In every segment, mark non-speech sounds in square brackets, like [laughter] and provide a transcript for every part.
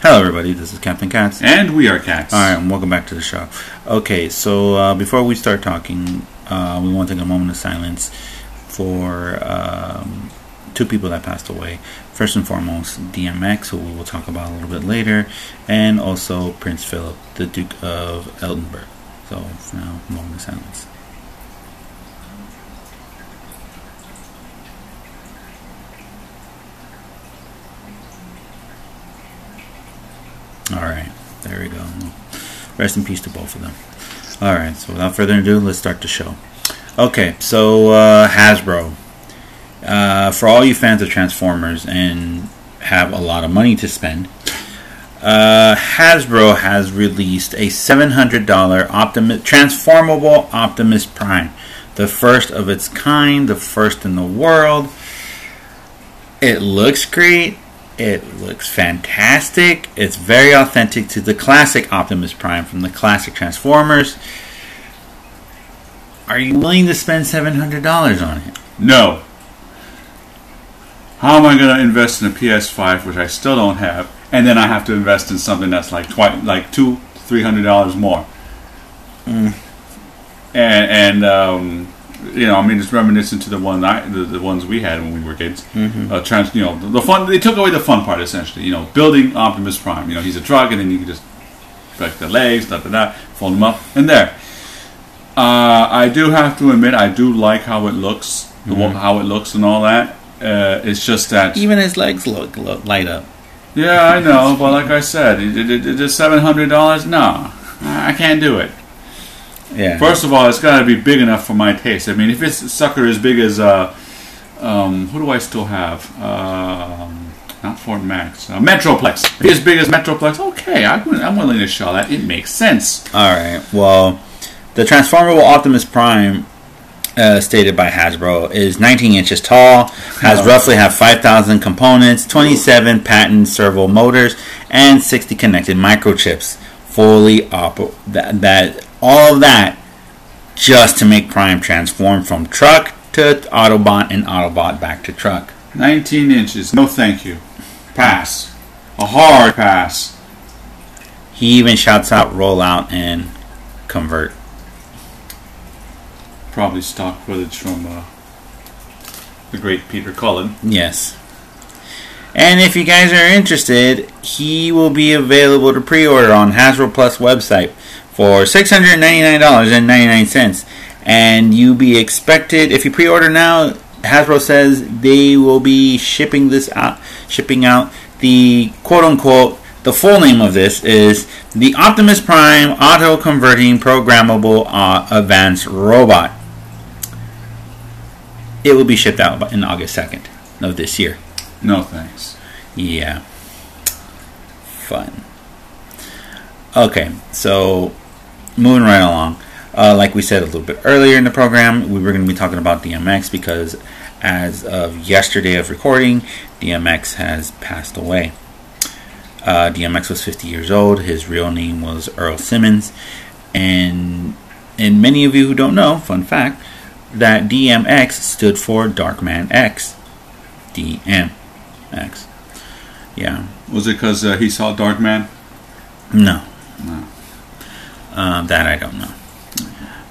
Hello, everybody. This is Captain Cats. And we are cats. All right, and welcome back to the show. Okay, so uh, before we start talking, uh, we want to take a moment of silence for um, two people that passed away. First and foremost, DMX, who we will talk about a little bit later, and also Prince Philip, the Duke of Edinburgh. So, for now, moment of silence. All right, there we go. Rest in peace to both of them. All right, so without further ado, let's start the show. Okay, so uh, Hasbro. Uh, for all you fans of Transformers and have a lot of money to spend, uh, Hasbro has released a $700 Optimus transformable Optimus Prime, the first of its kind, the first in the world. It looks great. It looks fantastic. It's very authentic to the classic Optimus Prime from the classic Transformers. Are you willing to spend $700 on it? No. How am I going to invest in a PS5, which I still don't have, and then I have to invest in something that's like twi- like two, three hundred dollars more? Mm. And and um, you know, I mean, it's reminiscent to the one I, the, the ones we had when we were kids. Mhm. Uh, trans, you know, the, the fun. They took away the fun part essentially. You know, building Optimus Prime. You know, he's a truck, and then you can just break the legs, da da da, fold him up, and there. Uh, I do have to admit, I do like how it looks, the wa- Mhm. how it looks, and all that. Uh, it's just that, Even his legs look, look light up. yeah, I know, but like I said, it, it, it, it's seven hundred dollars. No, I can't do it. Yeah. First of all, it's got to be big enough for my taste. I mean, if it's sucker as big as uh, um, who do I still have? Um, not Fort Max, uh, Metroplex. If it's as big as Metroplex, okay, I'm, I'm willing to show that. It makes sense. All right. Well, the transformable Optimus Prime, uh, stated by Hasbro, is 19 inches tall, has Oh. roughly have 5,000 components, 27 patent servo motors, and 60 connected microchips. Fully oper- that that all of that just to make Prime transform from truck to Autobot and Autobot back to truck. 19 inches. No, thank you. Pass. A hard pass. He even shouts out rollout and convert. Probably stock footage from uh, the great Peter Cullen. Yes. And if you guys are interested, he will be available to pre-order on Hasbro Pulse website for six hundred ninety-nine dollars and ninety-nine cents. And you be expected if you pre-order now. Hasbro says they will be shipping this out, shipping out the quote-unquote. The full name of this is the Optimus Prime Auto Converting Programmable uh, Advanced Robot. It will be shipped out in August second of this year. No thanks. Yeah. Fun. Okay, so moving right along. Uh, like we said a little bit earlier in the program, we were going to be talking about DMX because as of yesterday of recording, DMX has passed away. Uh, DMX was 50 years old. His real name was Earl Simmons. And, and many of you who don't know, fun fact, that DMX stood for Darkman X. DMX. Yeah. Was it because uh, he saw Dark Man? No. No. Uh, that I don't know.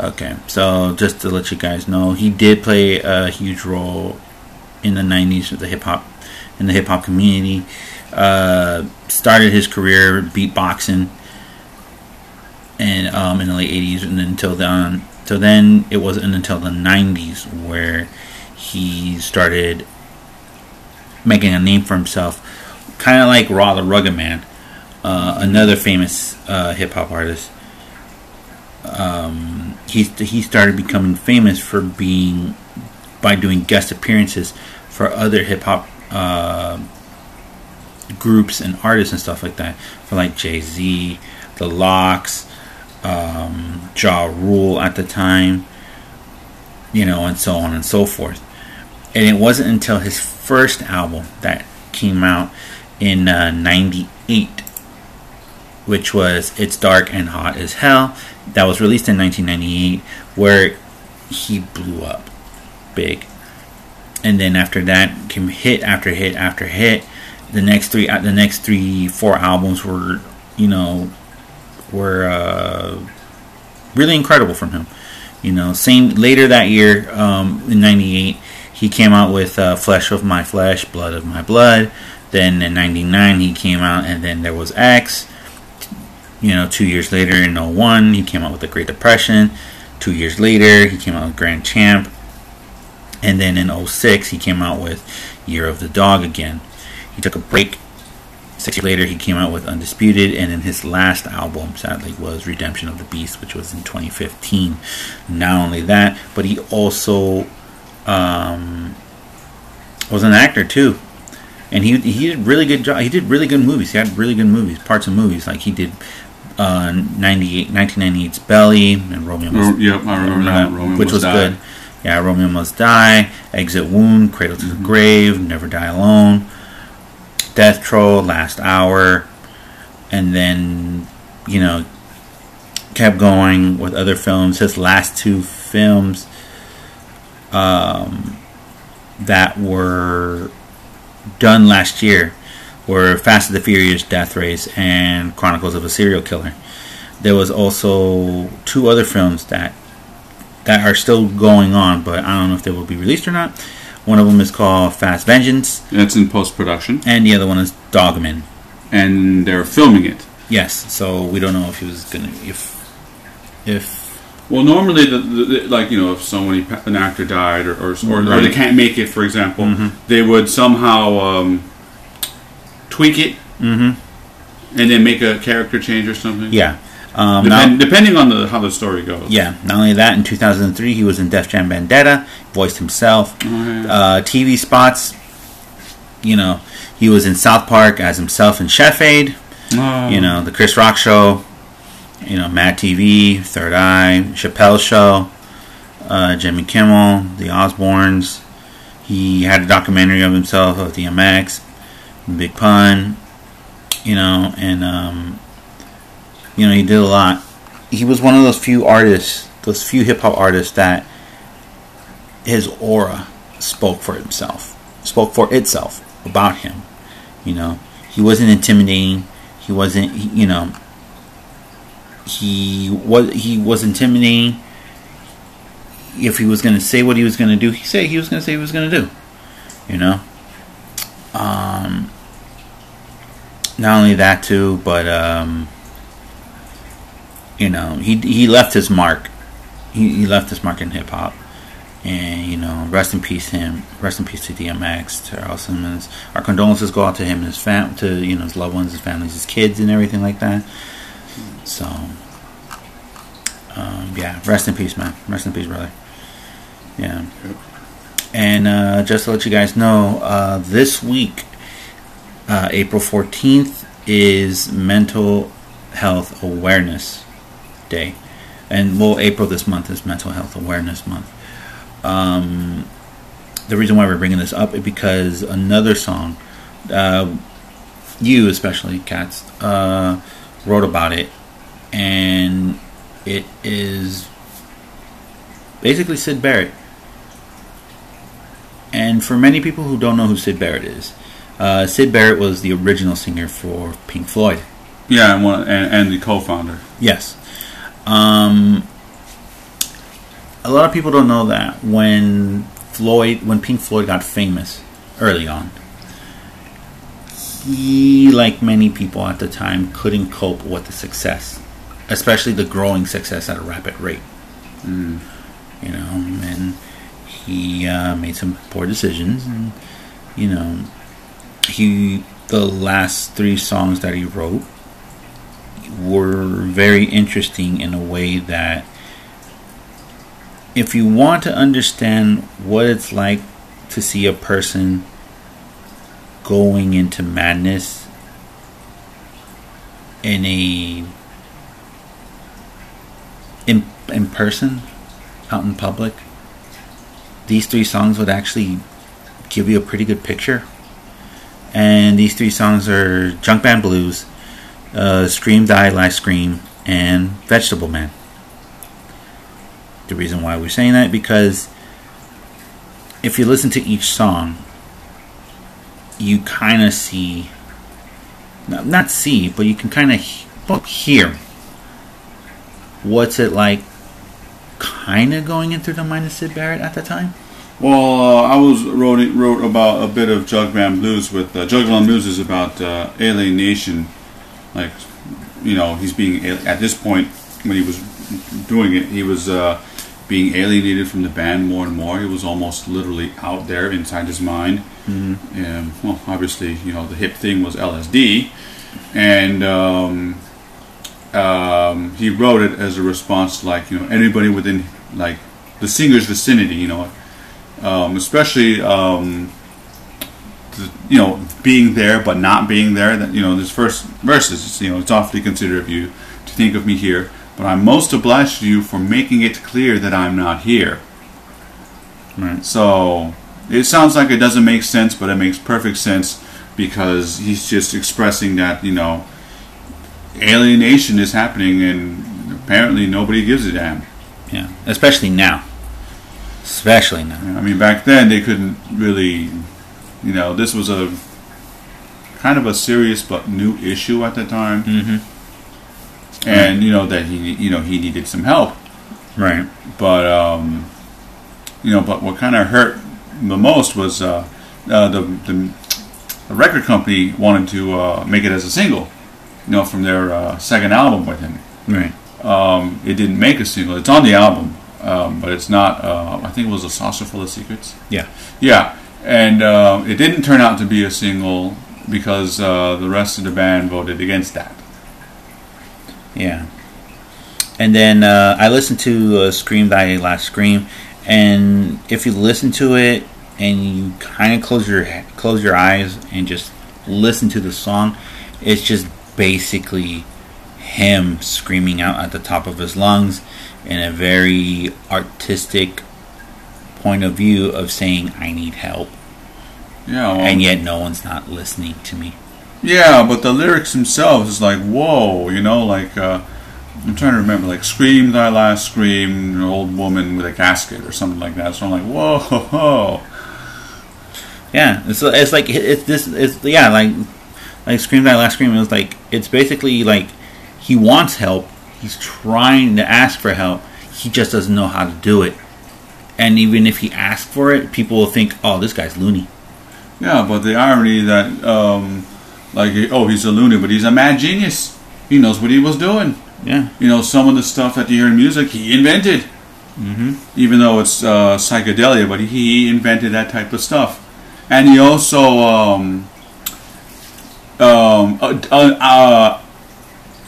Okay, so just to let you guys know, he did play a huge role in the '90s with the hip hop in the hip hop community. Uh, started his career beatboxing, and um, in the late '80s, and until then, till then, it wasn't until the '90s where he started making a name for himself, kind of like Raw the Rugged Man, uh, another famous uh, hip hop artist um, he he started becoming famous for being by doing guest appearances for other hip hop uh, groups and artists and stuff like that. For like Jay Z, The LOX, um, Ja Rule at the time, you know, and so on and so forth. And it wasn't until his first album that came out in '98 which was It's Dark and Hot as Hell. That was released in 1998, where he blew up big. And then after that came hit after hit after hit. the next three uh, the next three four albums were you know were uh, really incredible from him. You know, same later that year um, in '98, he came out with uh, "Flesh of My Flesh, Blood of My Blood." Then in '99, he came out, and then there was X. You know, two years later in 01, he came out with the Great Depression. Two years later, he came out with Grand Champ. And then in 06, he came out with Year of the Dog again. He took a break. Six years later, he came out with Undisputed, and then his last album, sadly, was Redemption of the Beast, which was in 2015. Not only that, but he also um, was an actor too, and he he did really good job. He did really good movies. He had really good movies, parts of movies. Like he did uh, 98, 1998's Belly and Romeo Must, yep, I remember that. Romeo which was Die. good. Yeah, Romeo Must Die, Exit Wound, Cradle to the Grave, Never Die Alone, Death Toll, Last Hour, and then you know kept going with other films. His last two films um, that were done last year were Fast and the Furious, Death Race, and Chronicles of a Serial Killer. There was also two other films that that are still going on, but I don't know if they will be released or not. One of them is called Fast Vengeance, That's in post production, and the other one is Dogman. and they're filming it. Yes, so we don't know if he was gonna if if Well, normally, the, the, the- like you know, if somebody an actor died or or, or, or they can't make it, for example, Mhm. they would somehow um, tweak it mm-hmm. and then make a character change or something. yeah. Um, Depend, now, depending on the how the story goes. yeah, not only that, in 2003 he was in Def Jam Vendetta, voiced himself. Oh, yeah. uh, TV spots. You know, he was in South Park as himself in Chef Aid. Oh. You know, the Chris Rock Show. You know, Mad TV, Third Eye, Chappelle Show, uh, Jimmy Kimmel, The Osbournes. He had a documentary of himself of DMX, Big Pun. You know, and um, you know he did a lot. He was one of those few artists, those few hip hop artists that his aura spoke for himself, spoke for itself about him. You know, he wasn't intimidating. He wasn't, you know, he was he was intimidating. If he was going to say what he was going to do, he said he was going to say he was going to do. You know. Um. Not only that too, but um. You know, he he left his mark. He, he left his mark in hip hop and you know, rest in peace him. Rest in peace to DMX, to Earl Simmons. Our condolences go out to him and his fam, to you know his loved ones, his families, his kids, and everything like that. So, um, yeah, rest in peace, man. Rest in peace, brother. Yeah. And uh, just to let you guys know, uh, this week, uh, April fourteenth, is Mental Health Awareness Day, and well, April this month is Mental Health Awareness Month. Um, the reason why we're bringing this up is because another song, uh, you especially, Cats, uh, wrote about it, and it is basically Syd Barrett. And for many people who don't know who Syd Barrett is, uh, Syd Barrett was the original singer for Pink Floyd. yeah, and, one, and, and the co-founder. Yes. Um, a lot of people don't know that when Floyd, when Pink Floyd got famous early on, he, like many people at the time, couldn't cope with the success, especially the growing success at a rapid rate. Mm. You know, and he uh, made some poor decisions, and you know, he the last three songs that he wrote were very interesting in a way that if you want to understand what it's like to see a person going into madness in a in in person out in public these three songs would actually give you a pretty good picture and these three songs are jugband blues uh, scream die lie scream and vegetable man the reason why we're saying that because if you listen to each song you kind of see, not, see, but you can kind of hear what's it like kind of going into the mind of Syd Barrett at the time? Well, uh, I was wrote wrote about a bit of Jugband Blues with uh, Jugband Blues is about uh, alienation, like you know he's being at this point when he was doing it he was uh, being alienated from the band more and more. He was almost literally out there inside his mind. Mm-hmm. And well, obviously you know the hip thing was LSD, and um, um, he wrote it as a response to like you know anybody within like the singer's vicinity, you know um, especially um, you know being there but not being there. That you know this first verses, you know, it's awfully considerate of you to think of me here, but I'm most obliged to you for making it clear that I'm not here. Right. So it sounds like it doesn't make sense, but it makes perfect sense because he's just expressing that you know alienation is happening, and apparently nobody gives a damn. Yeah, especially now. Especially now. I mean, back then they couldn't really, you know, this was a kind of a serious but new issue at the time, Mm-hmm. and you know that he, you know, he needed some help. Right. But um, you know, but what kind of hurt the most was uh, uh, the, the the record company wanted to uh, make it as a single, you know, from their uh, second album with him. Right. Um, it didn't make a single. It's on the album, um, but it's not. Uh, I think it was a saucerful of secrets. Yeah. Yeah, and uh, it didn't turn out to be a single because uh, the rest of the band voted against that. Yeah. And then uh, I listened to uh, Scream Thy Last Scream, and if you listen to it and you kind of close your close your eyes and just listen to the song, it's just basically him screaming out at the top of his lungs in a very artistic point of view of saying I need help, Yeah, well, and yet no one's not listening to me. yeah, but the lyrics themselves is like whoa, you know, like uh, I'm trying to remember, like "Scream Thy Last Scream," an old woman with a casket or something like that. So I'm like, whoa, ho, [laughs] ho. Yeah, it's it's like it's this it's yeah like like scream that last scream. It was like it's basically like he wants help. He's trying to ask for help. He just doesn't know how to do it. And even if he asks for it, people will think, "Oh, this guy's loony." Yeah, but the irony that, um, like, oh, he's a loony, but he's a mad genius. He knows what he was doing. Yeah, You know, some of the stuff that you hear in music, he invented. mm-hmm. even though it's uh, psychedelia, but he invented that type of stuff. And he also um, um, uh, uh, uh,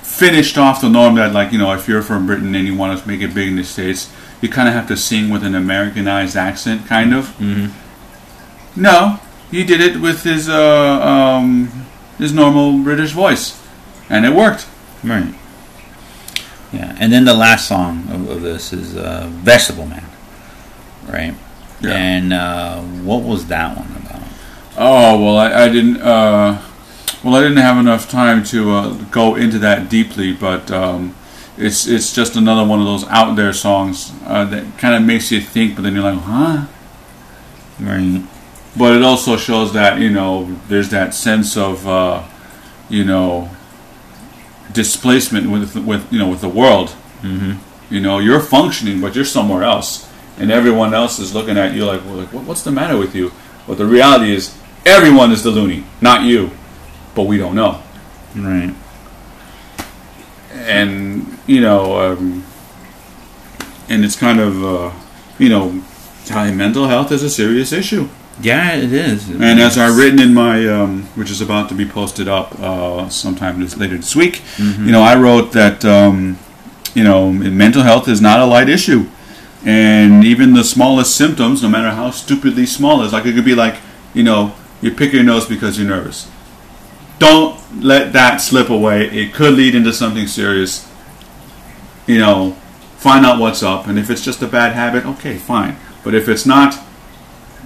finished off the norm that, like, you know, if you're from Britain and you want to make it big in the States, you kind of have to sing with an Americanized accent, kind of. Mm-hmm. No, he did it with his uh, um, his normal British voice, and it worked. right. Yeah, and then the last song of, of this is uh, "Vegetable Man," right? Yeah. And uh, what was that one about? Oh well, I, I didn't. Uh, well, I didn't have enough time to uh, go into that deeply, but um, it's it's just another one of those out there songs uh, that kind of makes you think, but then you're like, huh? Right. But it also shows that you know there's that sense of uh, you know displacement with with you know with the world. Mm-hmm. You know, you're functioning, but you're somewhere else, and everyone else is looking at you like, well, like what's the matter with you? But the reality is, everyone is the loony, not you. But we don't know, Right. and you know, um, and it's kind of, uh, you know, mental health is a serious issue. Yeah, it is. And as I've written in my, um, which is about to be posted up uh, sometime this, later this week, Mhm. you know, I wrote that, um, you know, mental health is not a light issue. And even the smallest symptoms, no matter how stupidly small, is like it could be like, you know, you pick your nose because you're nervous. Don't let that slip away. It could lead into something serious. You know, find out what's up. And if it's just a bad habit, okay, fine. But if it's not,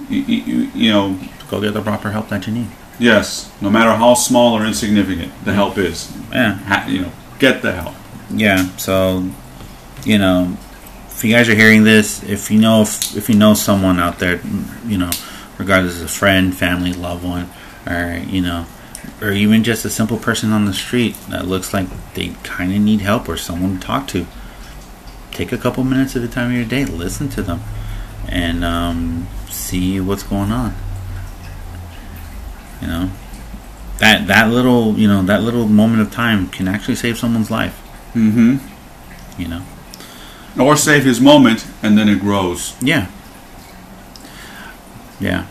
you, you, you know, go get the proper help that you need. Yes, no matter how small or insignificant the help is, Yeah. ha- you know, get the help. Yeah. So, you know, if you guys are hearing this, if you know if, if you know someone out there, you know, regardless of a friend, family, loved one, or you know, or even just a simple person on the street that looks like they kind of need help or someone to talk to. Take a couple minutes at a time of your day, listen to them, and um, see what's going on. You know, that that little you know that little moment of time can actually save someone's life. Mm-hmm. You know. Or save his moment, and then it grows. Yeah. Yeah.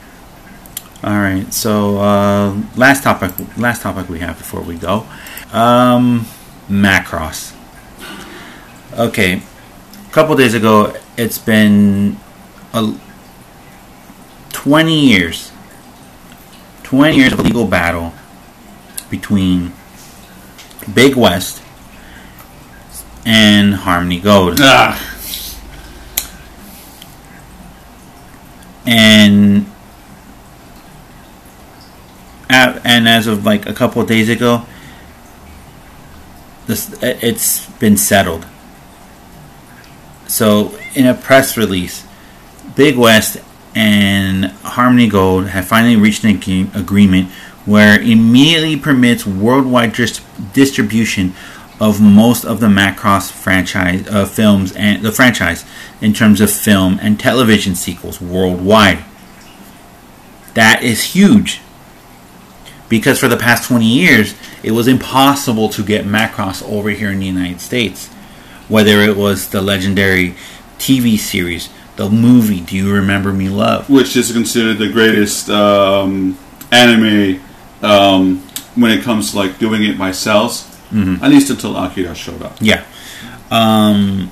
All right. So uh, last topic. Last topic we have before we go. Um, Macross. Okay. A couple days ago, it's been a, 20 years. 20 years of legal battle between Big West and Harmony Gold. Ah, and a- and as of like a couple of days ago this it's been settled so in a press release big west and harmony gold have finally reached an ag- agreement where immediately permits worldwide dis- distribution of most of the Macross franchise uh, films and the franchise in terms of film and television sequels worldwide. That is huge because for the past 20 years it was impossible to get Macross over here in the United States. Whether it was the legendary TV series, the movie Do You Remember Me Love? which is considered the greatest um, anime um, when it comes to like doing it by cells. Mm-hmm. At least until Akira showed up. Yeah. Um,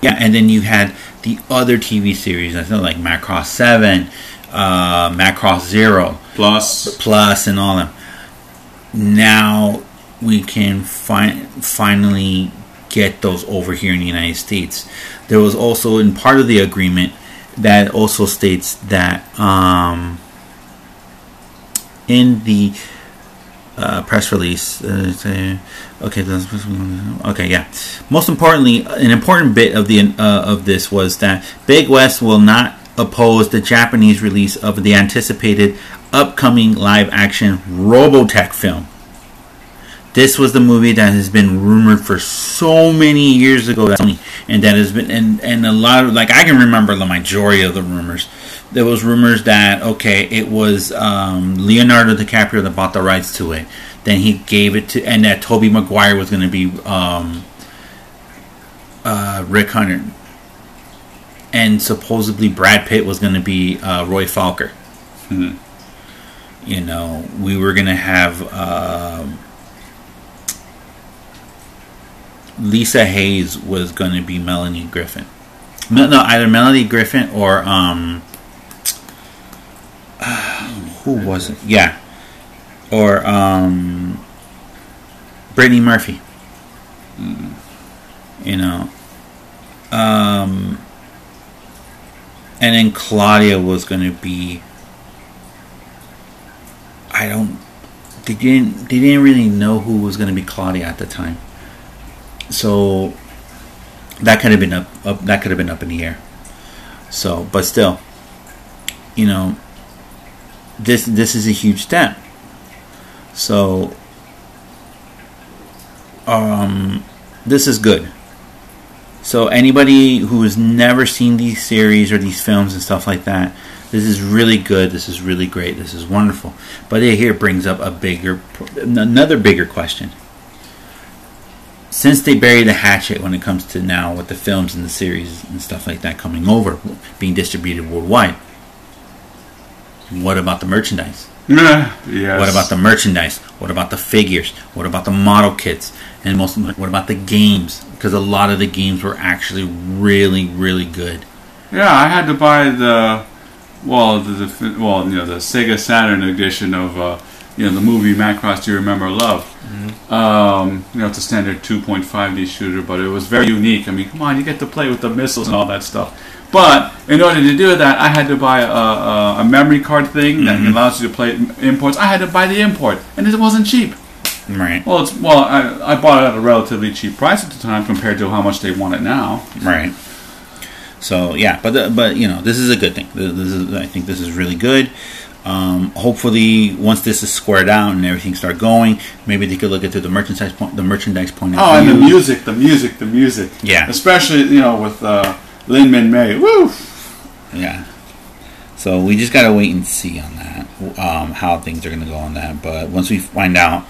yeah, and then you had the other TV series, I think like Macross 7, uh, Macross Zero, Plus, Plus, and all them. Now we can fi- finally get those over here in the United States. There was also in part of the agreement that also states that um, in the uh, press release. Uh, okay, okay, yeah. Most importantly, an important bit of the uh, of this was that Big West will not oppose the Japanese release of the anticipated upcoming live-action Robotech film. This was the movie that has been rumored for so many years ago, and that has been and and a lot of like I can remember the majority of the rumors. There was rumors that okay, it was um, Leonardo DiCaprio that bought the rights to it. Then he gave it to, and that Tobey Maguire was going to be um, uh, Rick Hunter, and supposedly Brad Pitt was going to be uh, Roy Fokker. Hmm. You know, we were going to have. Um, Lisa Hayes was going to be Melanie Griffith. No, no, either Melanie Griffith or um, [sighs] who was it? Yeah, or um, Brittany Murphy. You know, um, and then Claudia was going to be. I don't. They didn't. They didn't really know who was going to be Claudia at the time so that could have been up, up that could have been up in the air so but still you know this this is a huge step so um this is good so anybody who has never seen these series or these films and stuff like that this is really good this is really great this is wonderful. But it here brings up a bigger another bigger question. Since they buried the hatchet when it comes to now with the films and the series and stuff like that coming over, being distributed worldwide, what about the merchandise? yes. What about the merchandise? What about the figures? What about the model kits? And most, what about the games? Because a lot of the games were actually really, really good. Yeah, I had to buy the well, the, the well, you know, the Sega Saturn edition of uh, you know the movie Macross. Do you remember Love? Um, you know, it's a standard 2.5D shooter, but it was very unique. I mean, come on, you get to play with the missiles and all that stuff. But in order to do that, I had to buy a, a, a memory card thing that allows you to play imports. I had to buy the import, and it wasn't cheap. Right, Well, it's well, I, I bought it at a relatively cheap price at the time compared to how much they want it now. right. So yeah, but the, but you know this is a good thing. This is I think this is really good. Um, hopefully, once this is squared out and everything start going, maybe they could look into the merchandise point, the merchandise point of Oh, and the music, the music, the music. Yeah. Especially, you know, with uh, Lynn Minmay. Woo! Yeah. So we just gotta wait and see on that, um, how things are gonna go on that. But once we find out,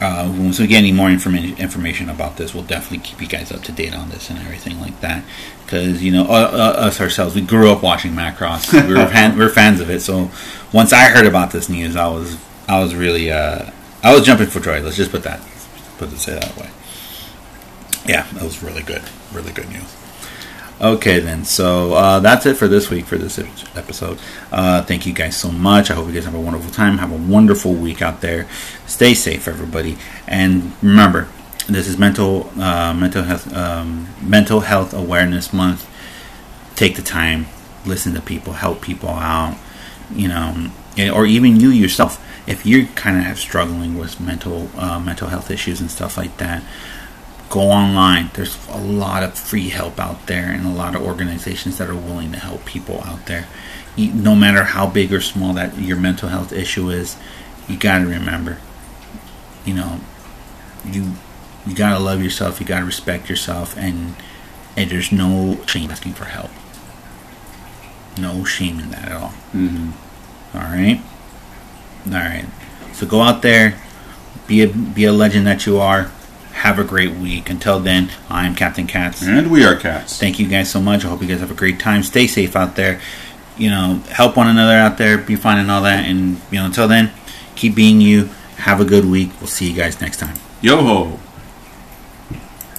uh, once we get any more information information about this, we'll definitely keep you guys up to date on this and everything like that. Because you know, uh, uh, us ourselves, we grew up watching Macross. We [laughs] were fan, we are fans of it. So once I heard about this news, I was I was really uh, I was jumping for joy. Let's just put that put it say that way. Yeah, that was really good, really good news. Okay, then. So uh, that's it for this week for this episode. Uh, thank you guys so much. I hope you guys have a wonderful time. Have a wonderful week out there. Stay safe, everybody. And remember, this is mental uh, mental health um, mental health awareness month. Take the time, listen to people, help people out. You know, or even you yourself, if you're kind of struggling with mental uh, mental health issues and stuff like that go online. There's a lot of free help out there and a lot of organizations that are willing to help people out there. You- No matter how big or small that your mental health issue is, you got to remember, you know, you you got to love yourself, you got to respect yourself and and there's no shame asking for help. No shame in that at all. Mm-hmm. All right? All right. So go out there, be a be a legend that you are. Have a great week. Until then, I'm Captain Katz. And we are cats. Thank you guys so much. I hope you guys have a great time. Stay safe out there. You know, help one another out there. Be fine and all that. And you know, until then, keep being you. Have a good week. We'll see you guys next time. Yo ho!